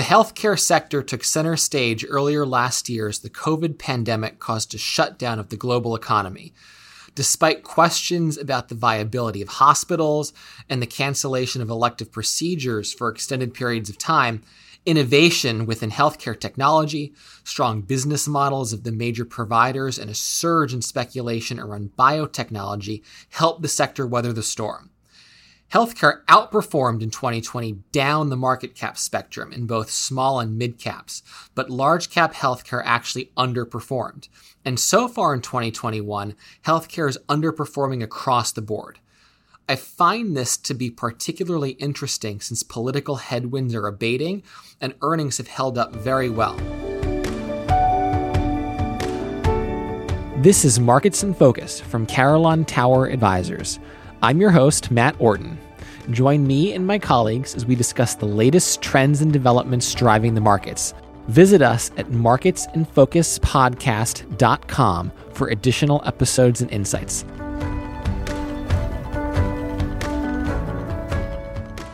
The healthcare sector took center stage earlier last year as the COVID pandemic caused a shutdown of the global economy. Despite questions about the viability of hospitals and the cancellation of elective procedures for extended periods of time, innovation within healthcare technology, strong business models of the major providers, and a surge in speculation around biotechnology helped the sector weather the storm. Healthcare outperformed in 2020 down the market cap spectrum in both small and mid caps, but large cap healthcare actually underperformed. And so far in 2021, healthcare is underperforming across the board. I find this to be particularly interesting since political headwinds are abating and earnings have held up very well. This is Markets in Focus from Carillon Tower Advisors. I'm your host, Matt Orton. Join me and my colleagues as we discuss the latest trends and developments driving the markets. Visit us at marketsinfocuspodcast.com for additional episodes and insights.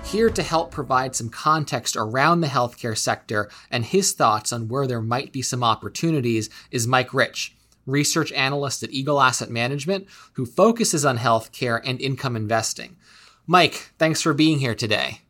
Here to help provide some context around the healthcare sector and his thoughts on where there might be some opportunities is Mike Rich research analyst at Eagle Asset Management, who focuses on healthcare and income investing. Mike, thanks for being here today.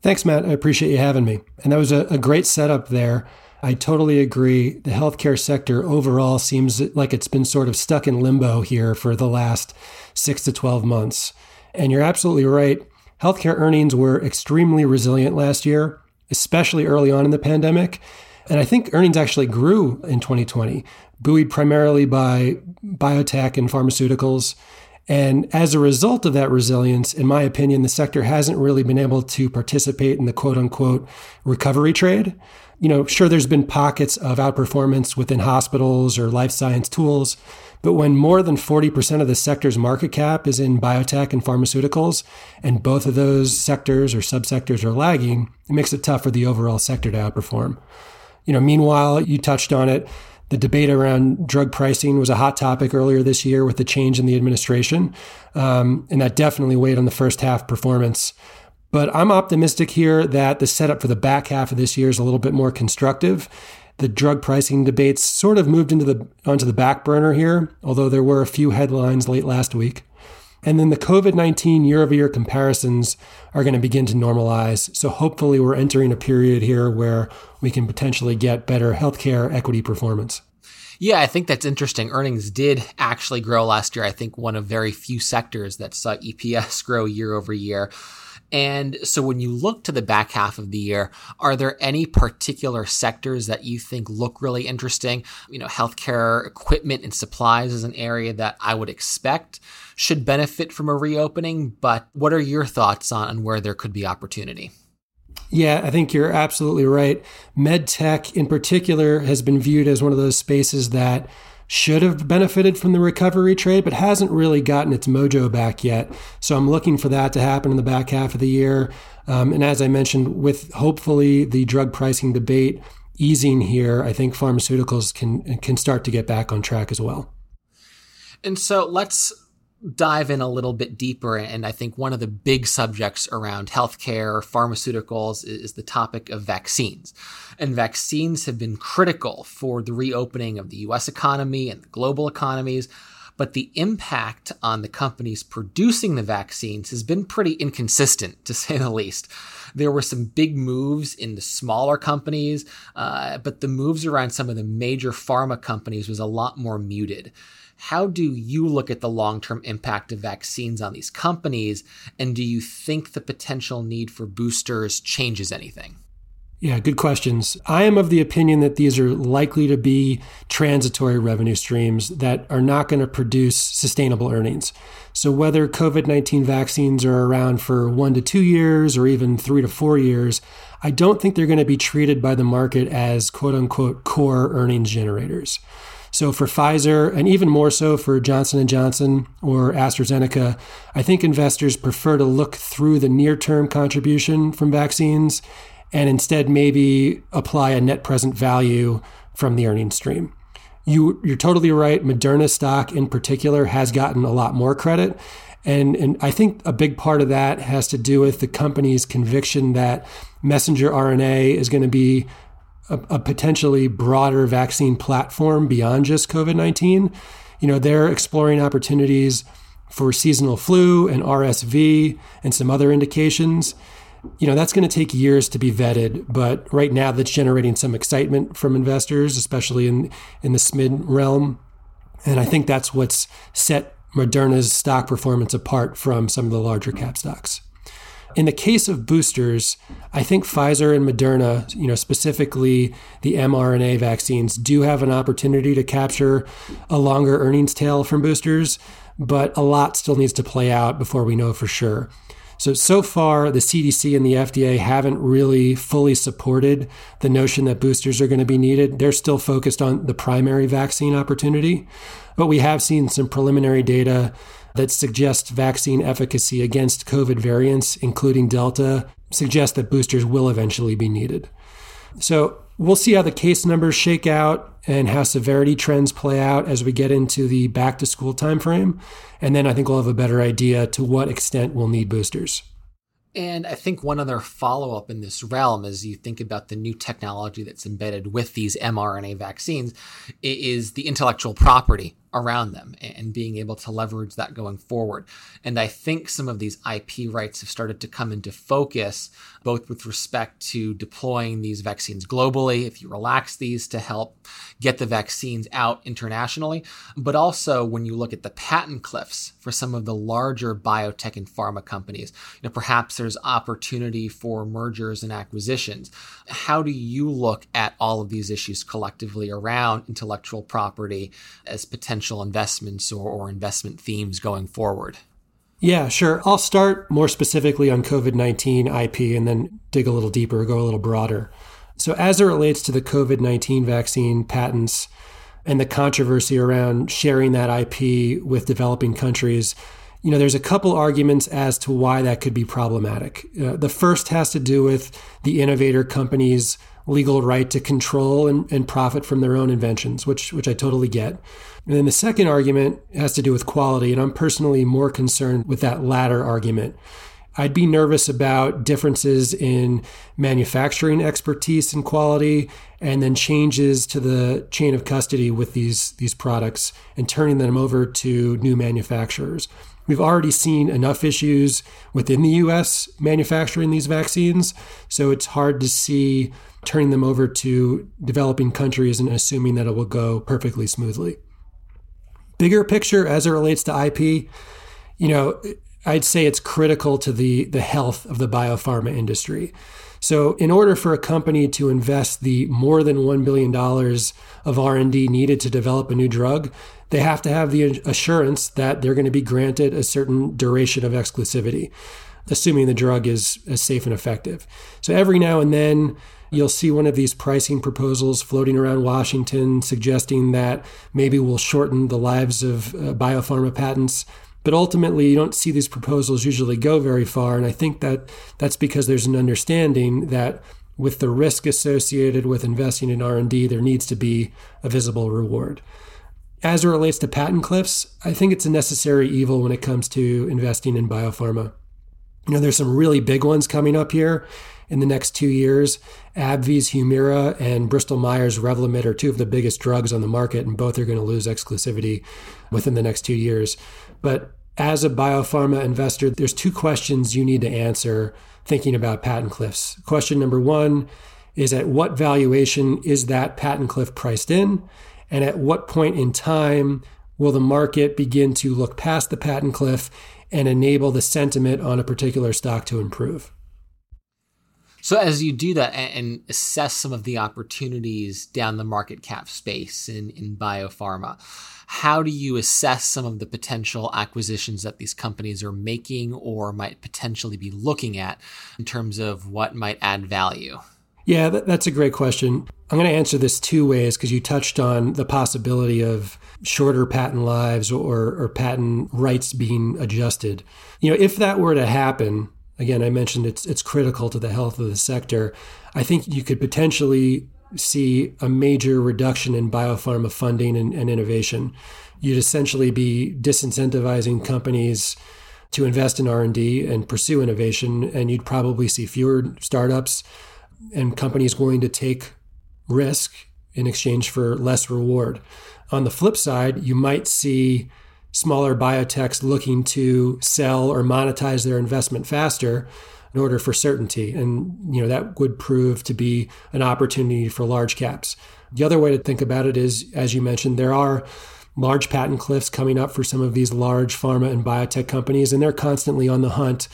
Thanks, Matt. I appreciate you having me. And that was a, a great setup there. I totally agree. The healthcare sector overall seems like it's been sort of stuck in limbo here for the last six to 12 months. And you're absolutely right. Healthcare earnings were extremely resilient last year, especially early on in the pandemic. And I think earnings actually grew in 2020, buoyed primarily by biotech and pharmaceuticals. And as a result of that resilience, in my opinion, the sector hasn't really been able to participate in the quote unquote recovery trade. You know, sure, there's been pockets of outperformance within hospitals or life science tools, but when more than 40% of the sector's market cap is in biotech and pharmaceuticals, and both of those sectors or subsectors are lagging, it makes it tough for the overall sector to outperform. You know, meanwhile, you touched on it. The debate around drug pricing was a hot topic earlier this year with the change in the administration, um, and that definitely weighed on the first half performance. But I'm optimistic here that the setup for the back half of this year is a little bit more constructive. The drug pricing debates sort of moved into the onto the back burner here, although there were a few headlines late last week. And then the COVID 19 year over year comparisons are going to begin to normalize. So hopefully, we're entering a period here where we can potentially get better healthcare equity performance. Yeah, I think that's interesting. Earnings did actually grow last year. I think one of very few sectors that saw EPS grow year over year. And so when you look to the back half of the year, are there any particular sectors that you think look really interesting? You know, healthcare equipment and supplies is an area that I would expect should benefit from a reopening, but what are your thoughts on, on where there could be opportunity? Yeah, I think you're absolutely right. Med tech, in particular, has been viewed as one of those spaces that should have benefited from the recovery trade, but hasn't really gotten its mojo back yet. So I'm looking for that to happen in the back half of the year. Um, and as I mentioned, with hopefully the drug pricing debate easing here, I think pharmaceuticals can can start to get back on track as well. And so let's dive in a little bit deeper. And I think one of the big subjects around healthcare, pharmaceuticals is the topic of vaccines. And vaccines have been critical for the reopening of the US economy and the global economies. But the impact on the companies producing the vaccines has been pretty inconsistent, to say the least. There were some big moves in the smaller companies, uh, but the moves around some of the major pharma companies was a lot more muted. How do you look at the long term impact of vaccines on these companies? And do you think the potential need for boosters changes anything? Yeah, good questions. I am of the opinion that these are likely to be transitory revenue streams that are not going to produce sustainable earnings. So, whether COVID 19 vaccines are around for one to two years or even three to four years, I don't think they're going to be treated by the market as quote unquote core earnings generators. So for Pfizer and even more so for Johnson Johnson or AstraZeneca, I think investors prefer to look through the near-term contribution from vaccines and instead maybe apply a net present value from the earnings stream. You, you're totally right. Moderna stock in particular has gotten a lot more credit. And, and I think a big part of that has to do with the company's conviction that messenger RNA is going to be a, a potentially broader vaccine platform beyond just COVID 19. You know, they're exploring opportunities for seasonal flu and RSV and some other indications. You know, that's going to take years to be vetted, but right now that's generating some excitement from investors, especially in, in the SMID realm. And I think that's what's set Moderna's stock performance apart from some of the larger cap stocks. In the case of boosters, I think Pfizer and Moderna, you know, specifically the mRNA vaccines, do have an opportunity to capture a longer earnings tail from boosters, but a lot still needs to play out before we know for sure. So, so far, the CDC and the FDA haven't really fully supported the notion that boosters are going to be needed. They're still focused on the primary vaccine opportunity. But we have seen some preliminary data that suggests vaccine efficacy against COVID variants, including Delta, suggest that boosters will eventually be needed. So we'll see how the case numbers shake out and how severity trends play out as we get into the back to school timeframe. And then I think we'll have a better idea to what extent we'll need boosters. And I think one other follow up in this realm, as you think about the new technology that's embedded with these mRNA vaccines, is the intellectual property around them and being able to leverage that going forward. And I think some of these IP rights have started to come into focus, both with respect to deploying these vaccines globally, if you relax these to help get the vaccines out internationally, but also when you look at the patent cliffs for some of the larger biotech and pharma companies, you know, perhaps there's opportunity for mergers and acquisitions. How do you look at all of these issues collectively around intellectual property as potential potential investments or, or investment themes going forward? Yeah, sure. I'll start more specifically on COVID 19 IP and then dig a little deeper, go a little broader. So, as it relates to the COVID 19 vaccine patents and the controversy around sharing that IP with developing countries, you know, there's a couple arguments as to why that could be problematic. Uh, the first has to do with the innovator companies' legal right to control and, and profit from their own inventions, which which I totally get. And then the second argument has to do with quality, and I'm personally more concerned with that latter argument. I'd be nervous about differences in manufacturing expertise and quality, and then changes to the chain of custody with these, these products and turning them over to new manufacturers. We've already seen enough issues within the US manufacturing these vaccines, so it's hard to see turning them over to developing countries and assuming that it will go perfectly smoothly. Bigger picture as it relates to IP, you know, I'd say it's critical to the the health of the biopharma industry. So, in order for a company to invest the more than $1 billion of R&D needed to develop a new drug, they have to have the assurance that they're going to be granted a certain duration of exclusivity, assuming the drug is, is safe and effective. So, every now and then, You'll see one of these pricing proposals floating around Washington suggesting that maybe we'll shorten the lives of uh, biopharma patents. But ultimately, you don't see these proposals usually go very far. And I think that that's because there's an understanding that with the risk associated with investing in R&D, there needs to be a visible reward. As it relates to patent cliffs, I think it's a necessary evil when it comes to investing in biopharma. You know, there's some really big ones coming up here in the next two years. AbbVie's Humira and Bristol Myers Revlimid are two of the biggest drugs on the market, and both are going to lose exclusivity within the next two years. But as a biopharma investor, there's two questions you need to answer thinking about patent cliffs. Question number one is at what valuation is that patent cliff priced in? And at what point in time will the market begin to look past the patent cliff and enable the sentiment on a particular stock to improve? So as you do that and assess some of the opportunities down the market cap space in, in biopharma, how do you assess some of the potential acquisitions that these companies are making or might potentially be looking at in terms of what might add value? Yeah, that, that's a great question. I'm going to answer this two ways because you touched on the possibility of shorter patent lives or, or patent rights being adjusted. You know, if that were to happen, again, I mentioned it's it's critical to the health of the sector. I think you could potentially see a major reduction in biopharma funding and, and innovation. You'd essentially be disincentivizing companies to invest in R&D and pursue innovation and you'd probably see fewer startups and companies willing to take risk in exchange for less reward. On the flip side, you might see smaller biotechs looking to sell or monetize their investment faster in order for certainty and you know that would prove to be an opportunity for large caps. The other way to think about it is as you mentioned there are large patent cliffs coming up for some of these large pharma and biotech companies, and they're constantly on the hunt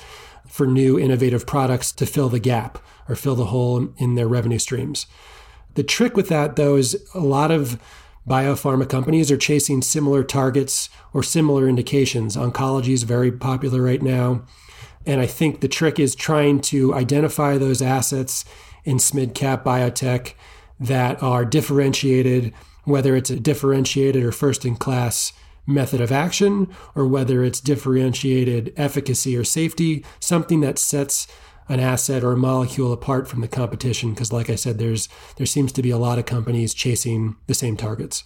for new innovative products to fill the gap or fill the hole in their revenue streams. The trick with that, though, is a lot of biopharma companies are chasing similar targets or similar indications. Oncology is very popular right now. And I think the trick is trying to identify those assets in SMID cap biotech that are differentiated whether it's a differentiated or first in class method of action or whether it's differentiated efficacy or safety, something that sets an asset or a molecule apart from the competition because like I said there's there seems to be a lot of companies chasing the same targets.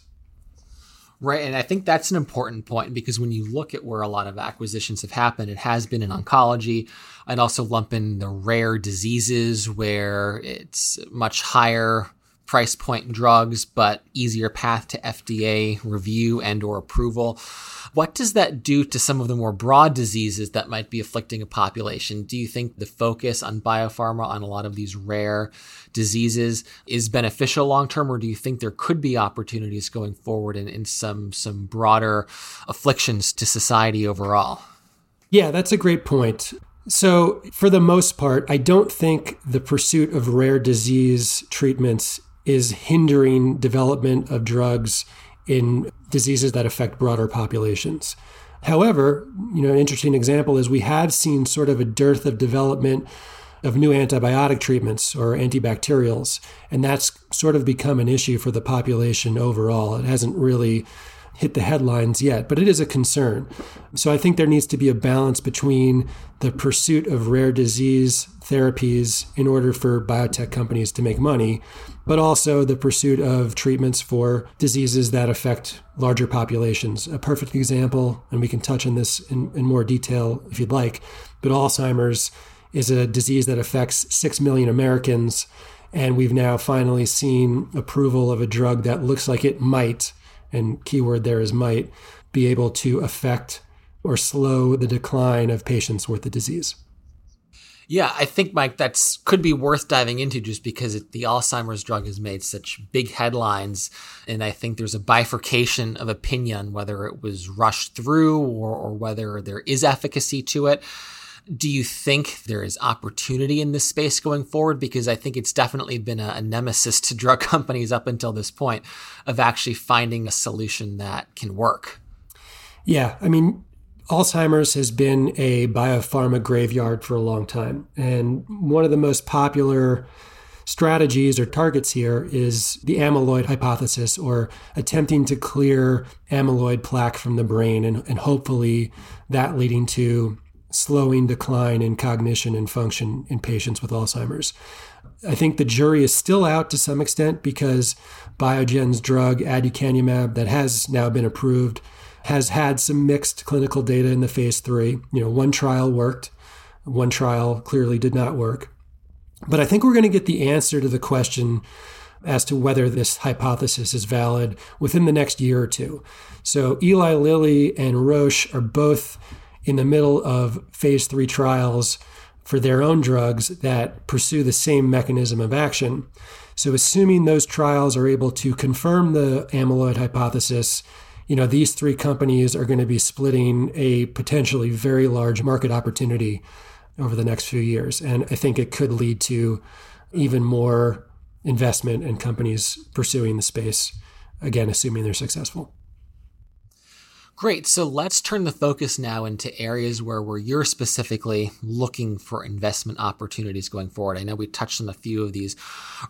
Right. And I think that's an important point because when you look at where a lot of acquisitions have happened, it has been in oncology. I'd also lump in the rare diseases where it's much higher price point drugs, but easier path to FDA review and or approval. What does that do to some of the more broad diseases that might be afflicting a population? Do you think the focus on biopharma on a lot of these rare diseases is beneficial long term, or do you think there could be opportunities going forward in, in some some broader afflictions to society overall? Yeah, that's a great point. So, for the most part, I don't think the pursuit of rare disease treatments is hindering development of drugs in diseases that affect broader populations. However, you know, an interesting example is we have seen sort of a dearth of development of new antibiotic treatments or antibacterials, and that's sort of become an issue for the population overall. It hasn't really hit the headlines yet, but it is a concern. So I think there needs to be a balance between the pursuit of rare disease therapies in order for biotech companies to make money, but also the pursuit of treatments for diseases that affect larger populations. A perfect example, and we can touch on this in, in more detail if you'd like, but Alzheimer's is a disease that affects 6 million Americans. And we've now finally seen approval of a drug that looks like it might and keyword there is might, be able to affect or slow the decline of patients with the disease. Yeah, I think, Mike, that's could be worth diving into just because it, the Alzheimer's drug has made such big headlines. And I think there's a bifurcation of opinion whether it was rushed through or, or whether there is efficacy to it. Do you think there is opportunity in this space going forward? Because I think it's definitely been a, a, nemesis to drug companies up until this point of actually finding a solution that can work. Yeah. I mean, Alzheimer's has been a biopharma graveyard for a long time. And one of the most popular strategies or targets here is the amyloid hypothesis or attempting to clear amyloid plaque from the brain and, and hopefully that leading to slowing decline in cognition and function in patients with Alzheimer's. I think the jury is still out to some extent because Biogen's drug aducanumab that has now been approved has had some mixed clinical data in the phase 3. You know, one trial worked, one trial clearly did not work. But I think we're going to get the answer to the question as to whether this hypothesis is valid within the next year or two. So Eli Lilly and Roche are both in the middle of phase three trials for their own drugs that pursue the same mechanism of action. So, assuming those trials are able to confirm the amyloid hypothesis, you know, these three companies are going to be splitting a potentially very large market opportunity over the next few years. And I think it could lead to even more investment in companies pursuing the space, again, assuming they're successful. Great. So let's turn the focus now into areas where, where you're specifically looking for investment opportunities going forward. I know we touched on a few of these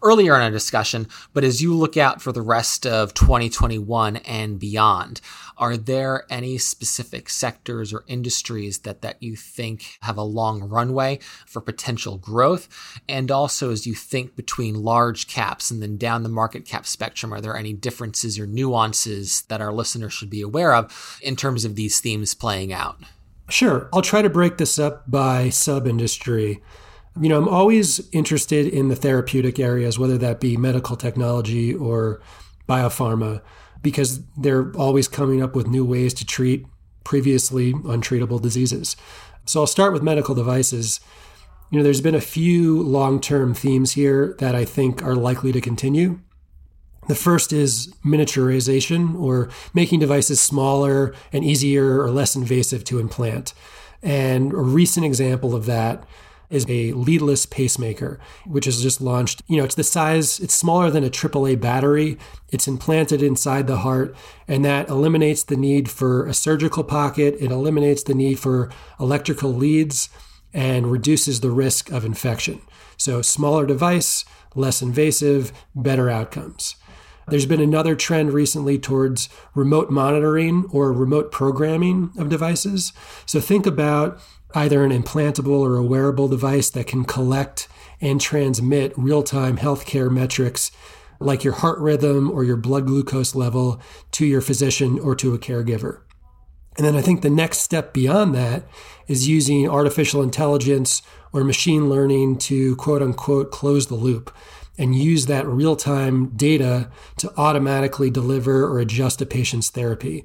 earlier in our discussion, but as you look out for the rest of 2021 and beyond, are there any specific sectors or industries that, that you think have a long runway for potential growth? And also, as you think between large caps and then down the market cap spectrum, are there any differences or nuances that our listeners should be aware of in terms of these themes playing out? Sure. I'll try to break this up by sub industry. You know, I'm always interested in the therapeutic areas, whether that be medical technology or biopharma, because they're always coming up with new ways to treat previously untreatable diseases. So I'll start with medical devices. You know, there's been a few long term themes here that I think are likely to continue. The first is miniaturization or making devices smaller and easier or less invasive to implant. And a recent example of that is a leadless pacemaker, which is just launched. You know, it's the size, it's smaller than a AAA battery. It's implanted inside the heart, and that eliminates the need for a surgical pocket. It eliminates the need for electrical leads and reduces the risk of infection. So, smaller device, less invasive, better outcomes. There's been another trend recently towards remote monitoring or remote programming of devices. So think about either an implantable or a wearable device that can collect and transmit real time healthcare metrics like your heart rhythm or your blood glucose level to your physician or to a caregiver. And then I think the next step beyond that is using artificial intelligence or machine learning to quote unquote close the loop and use that real time data to automatically deliver or adjust a patient's therapy.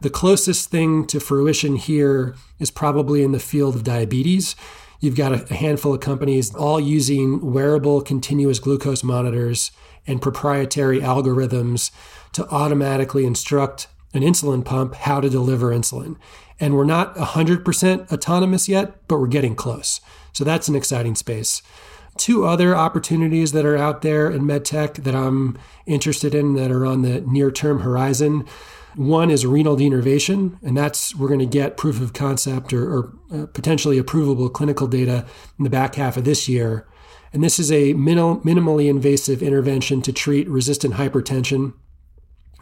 The closest thing to fruition here is probably in the field of diabetes. You've got a handful of companies all using wearable continuous glucose monitors and proprietary algorithms to automatically instruct an insulin pump how to deliver insulin. And we're not 100% autonomous yet, but we're getting close. So that's an exciting space. Two other opportunities that are out there in medtech that I'm interested in that are on the near term horizon. One is renal denervation, and that's we're going to get proof of concept or, or uh, potentially approvable clinical data in the back half of this year. And this is a minimal, minimally invasive intervention to treat resistant hypertension.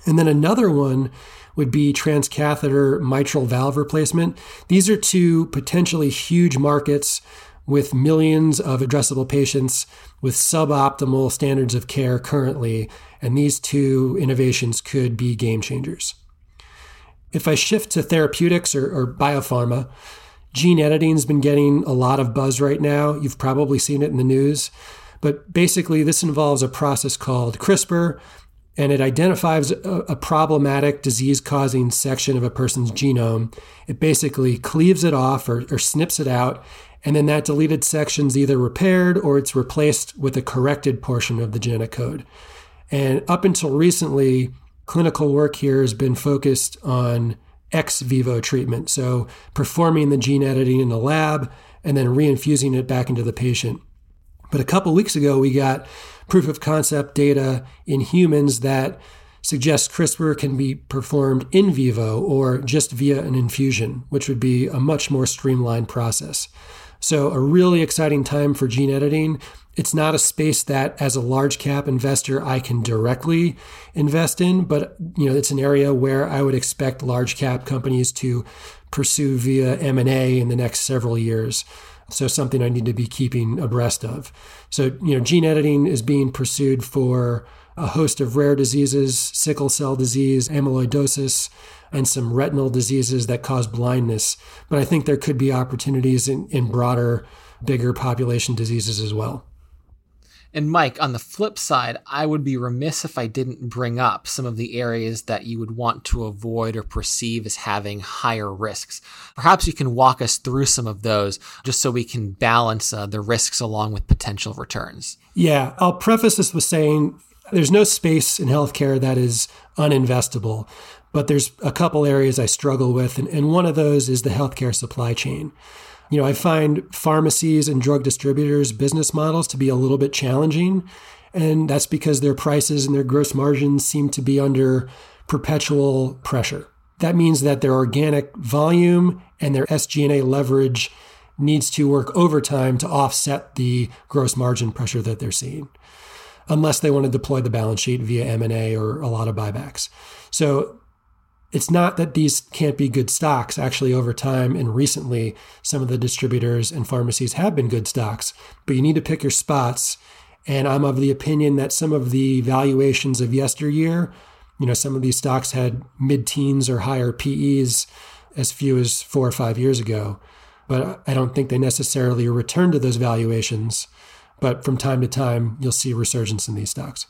And then another one would be transcatheter mitral valve replacement. These are two potentially huge markets with millions of addressable patients with suboptimal standards of care currently, and these two innovations could be game changers. If I shift to therapeutics or, or biopharma, gene editing has been getting a lot of buzz right now. You've probably seen it in the news. But basically, this involves a process called CRISPR, and it identifies a, problematic disease causing section of a person's genome. It basically cleaves it off or, or snips it out and then that deleted section's either repaired or it's replaced with a corrected portion of the genetic code. And up until recently, clinical work here has been focused on ex vivo treatment, so performing the gene editing in the lab and then reinfusing it back into the patient. But a couple weeks ago, we got proof of concept data in humans that suggests CRISPR can be performed in vivo or just via an infusion, which would be a much more streamlined process. So, a really exciting time for gene editing. It's not a space that, as a large cap investor, I can directly invest in, but you know, it's an area where I would expect large cap companies to pursue via M&A in the next several years. So something I need to be keeping abreast of. So, you know, gene editing is being pursued for a host of rare diseases, sickle cell disease, amyloidosis, and some retinal diseases that cause blindness. But I think there could be opportunities in, in broader, bigger population diseases as well. And Mike, on the flip side, I would be remiss if I didn't bring up some of the areas that you would want to avoid or perceive as having higher risks. Perhaps you can walk us through some of those just so we can balance uh, the risks along with potential returns. Yeah, I'll preface this with saying there's no space in healthcare that is uninvestable but there's a couple areas I struggle with, and, and one of those is the healthcare supply chain. You know, I find pharmacies and drug distributors' business models to be a little bit challenging, and that's because their prices and their gross margins seem to be under perpetual pressure. That means that their organic volume and their SG&A leverage needs to work overtime to offset the gross margin pressure that they're seeing unless they want to deploy the balance sheet via M&A or a lot of buybacks. So it's not that these can't be good stocks. Actually, over time and recently, some of the distributors and pharmacies have been good stocks, but you need to pick your spots. And I'm of the opinion that some of the valuations of yesteryear, you know, some of these stocks had mid teens or higher PEs. as few as four or five years ago. But I don't think they necessarily return to those valuations. But from time to time, you'll see resurgence in these stocks.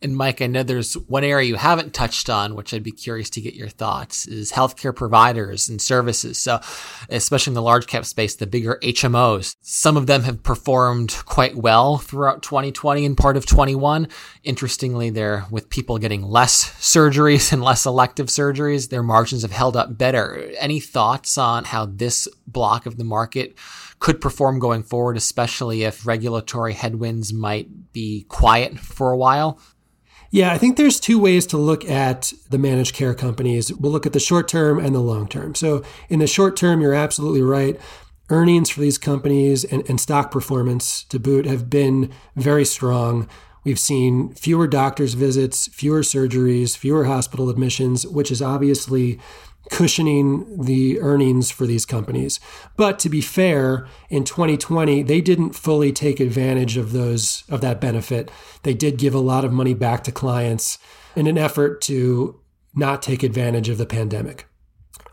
And Mike, I know there's one area you haven't touched on, which I'd be curious to get your thoughts, is healthcare providers and services. So, especially in the large cap space, the bigger HMOs, some of them have performed quite well throughout 2020 and part of 21. Interestingly, they're with people getting less surgeries and less elective surgeries, their margins have held up better. Any thoughts on how this block of the market could perform going forward, especially if regulatory headwinds might be quiet for a while? Yeah, I think there's two ways to look at the managed care companies. We'll look at the short term and the long term. So, in the short term, you're absolutely right. Earnings for these companies and, and stock performance to boot have been very strong. We've seen fewer doctor's visits, fewer surgeries, fewer hospital admissions, which is obviously cushioning the earnings for these companies. But to be fair, in 2020, they didn't fully take advantage of those of that benefit. They did give a lot of money back to clients in an effort to not take advantage of the pandemic.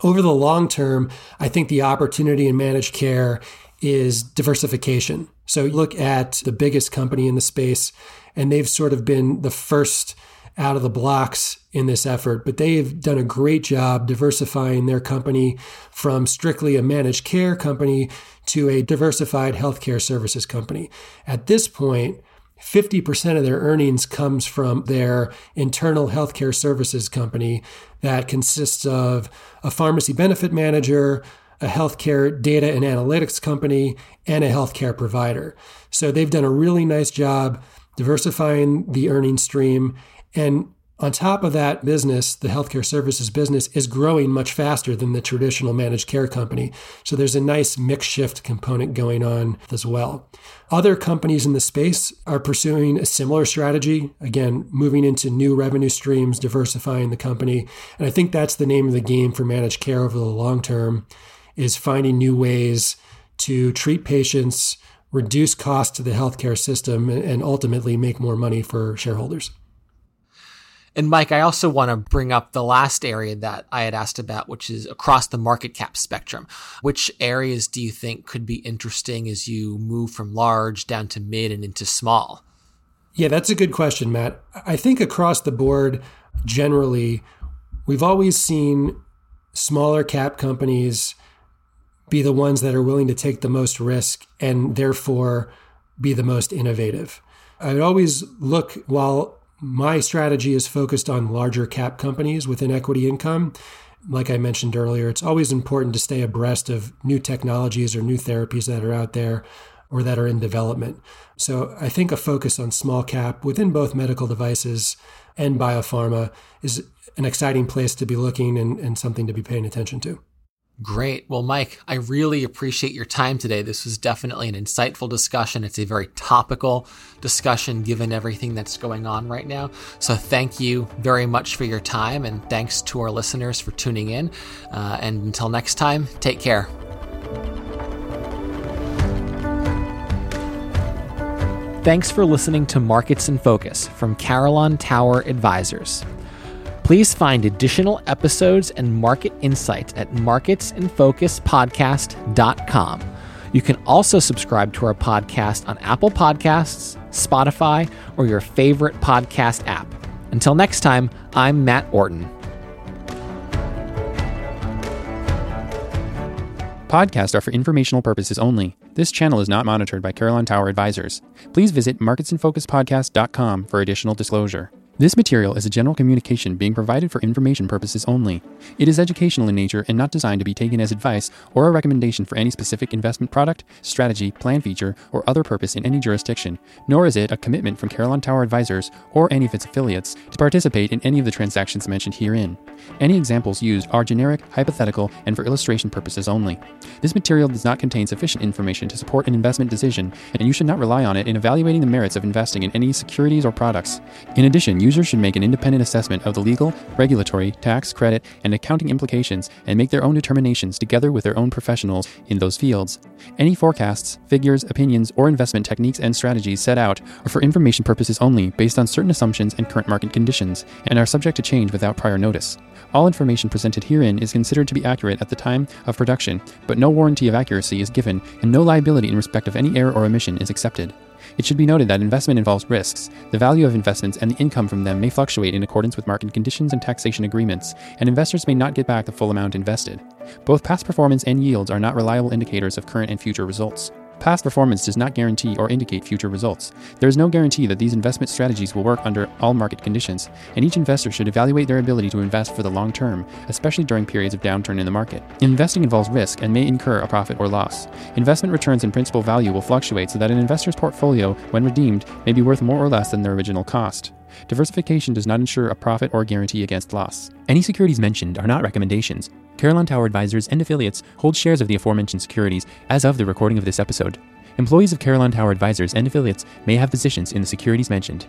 Over the long term, I think the opportunity in managed care is diversification. So look at the biggest company in the space, and they've sort of been the first out of the blocks in this effort, but they've done a great job diversifying their company from strictly a managed care company to a diversified healthcare services company. At this point, 50% of their earnings comes from their internal healthcare services company that consists of a pharmacy benefit manager, a healthcare data and analytics company, and a healthcare provider. So they've done a really nice job diversifying the earning stream and on top of that business, the healthcare services business is growing much faster than the traditional managed care company. So there's a nice mix shift component going on as well. Other companies in the space are pursuing a similar strategy, again, moving into new revenue streams, diversifying the company. And I think that's the name of the game for managed care over the long term is finding new ways to treat patients, reduce costs to the healthcare system, and ultimately make more money for shareholders. And Mike, I also want to bring up the last area that I had asked about, which is across the market cap spectrum. Which areas do you think could be interesting as you move from large down to mid and into small? Yeah, that's a good question, Matt. I think across the board, generally, we've always seen smaller cap companies be the ones that are willing to take the most risk and therefore be the most innovative. I would always look while my strategy is focused on larger cap companies within equity income. Like I mentioned earlier, it's always important to stay abreast of new technologies or new therapies that are out there or that are in development. So I think a focus on small cap within both medical devices and biopharma is an exciting place to be looking and, and something to be paying attention to. Great. Well, Mike, I really appreciate your time today. This was definitely an insightful discussion. It's a very topical discussion given everything that's going on right now. So, thank you very much for your time, and thanks to our listeners for tuning in. Uh, and until next time, take care. Thanks for listening to Markets in Focus from Carillon Tower Advisors. Please find additional episodes and market insights at marketsinfocuspodcast.com. You can also subscribe to our podcast on Apple Podcasts, Spotify, or your favorite podcast app. Until next time, I'm Matt Orton. Podcasts are for informational purposes only. This channel is not monitored by Carillon Tower Advisors. Please visit marketsinfocuspodcast.com for additional disclosure. This material is a general communication being provided for information purposes only. It is educational in nature and not designed to be taken as advice or a recommendation for any specific investment product, strategy, plan feature, or other purpose in any jurisdiction, nor is it a commitment from Carillon Tower Advisors or any of its affiliates to participate in any of the transactions mentioned herein. Any examples used are generic, hypothetical, and for illustration purposes only. This material does not contain sufficient information to support an investment decision, and you should not rely on it in evaluating the merits of investing in any securities or products. In addition, users should make an independent assessment of the legal, regulatory, tax, credit, and accounting implications and make their own determinations together with their own professionals in those fields. Any forecasts, figures, opinions, or investment techniques and strategies set out are for information purposes only based on certain assumptions and current market conditions and are subject to change without prior notice. All information presented herein is considered to be accurate at the time of production, but no warranty of accuracy is given and no liability in respect of any error or omission is accepted. It should be noted that investment involves risks. The value of investments and the income from them may fluctuate in accordance with market conditions and taxation agreements, and investors may not get back the full amount invested. Both past performance and yields are not reliable indicators of current and future results. Past performance does not guarantee or indicate future results. There is no guarantee that these investment strategies will work under all market conditions, and each investor should evaluate their ability to invest for the long term, especially during periods of downturn in the market. Investing involves risk and may incur a profit or loss. Investment returns and principal value will fluctuate so that an investor's portfolio, when redeemed, may be worth more or less than their original cost. Diversification does not ensure a profit or guarantee against loss. Any securities mentioned are not recommendations. Carillon Tower Advisors and affiliates hold shares of the aforementioned securities as of the recording of this episode. Employees of Carillon Tower Advisors and affiliates may have positions in the securities mentioned.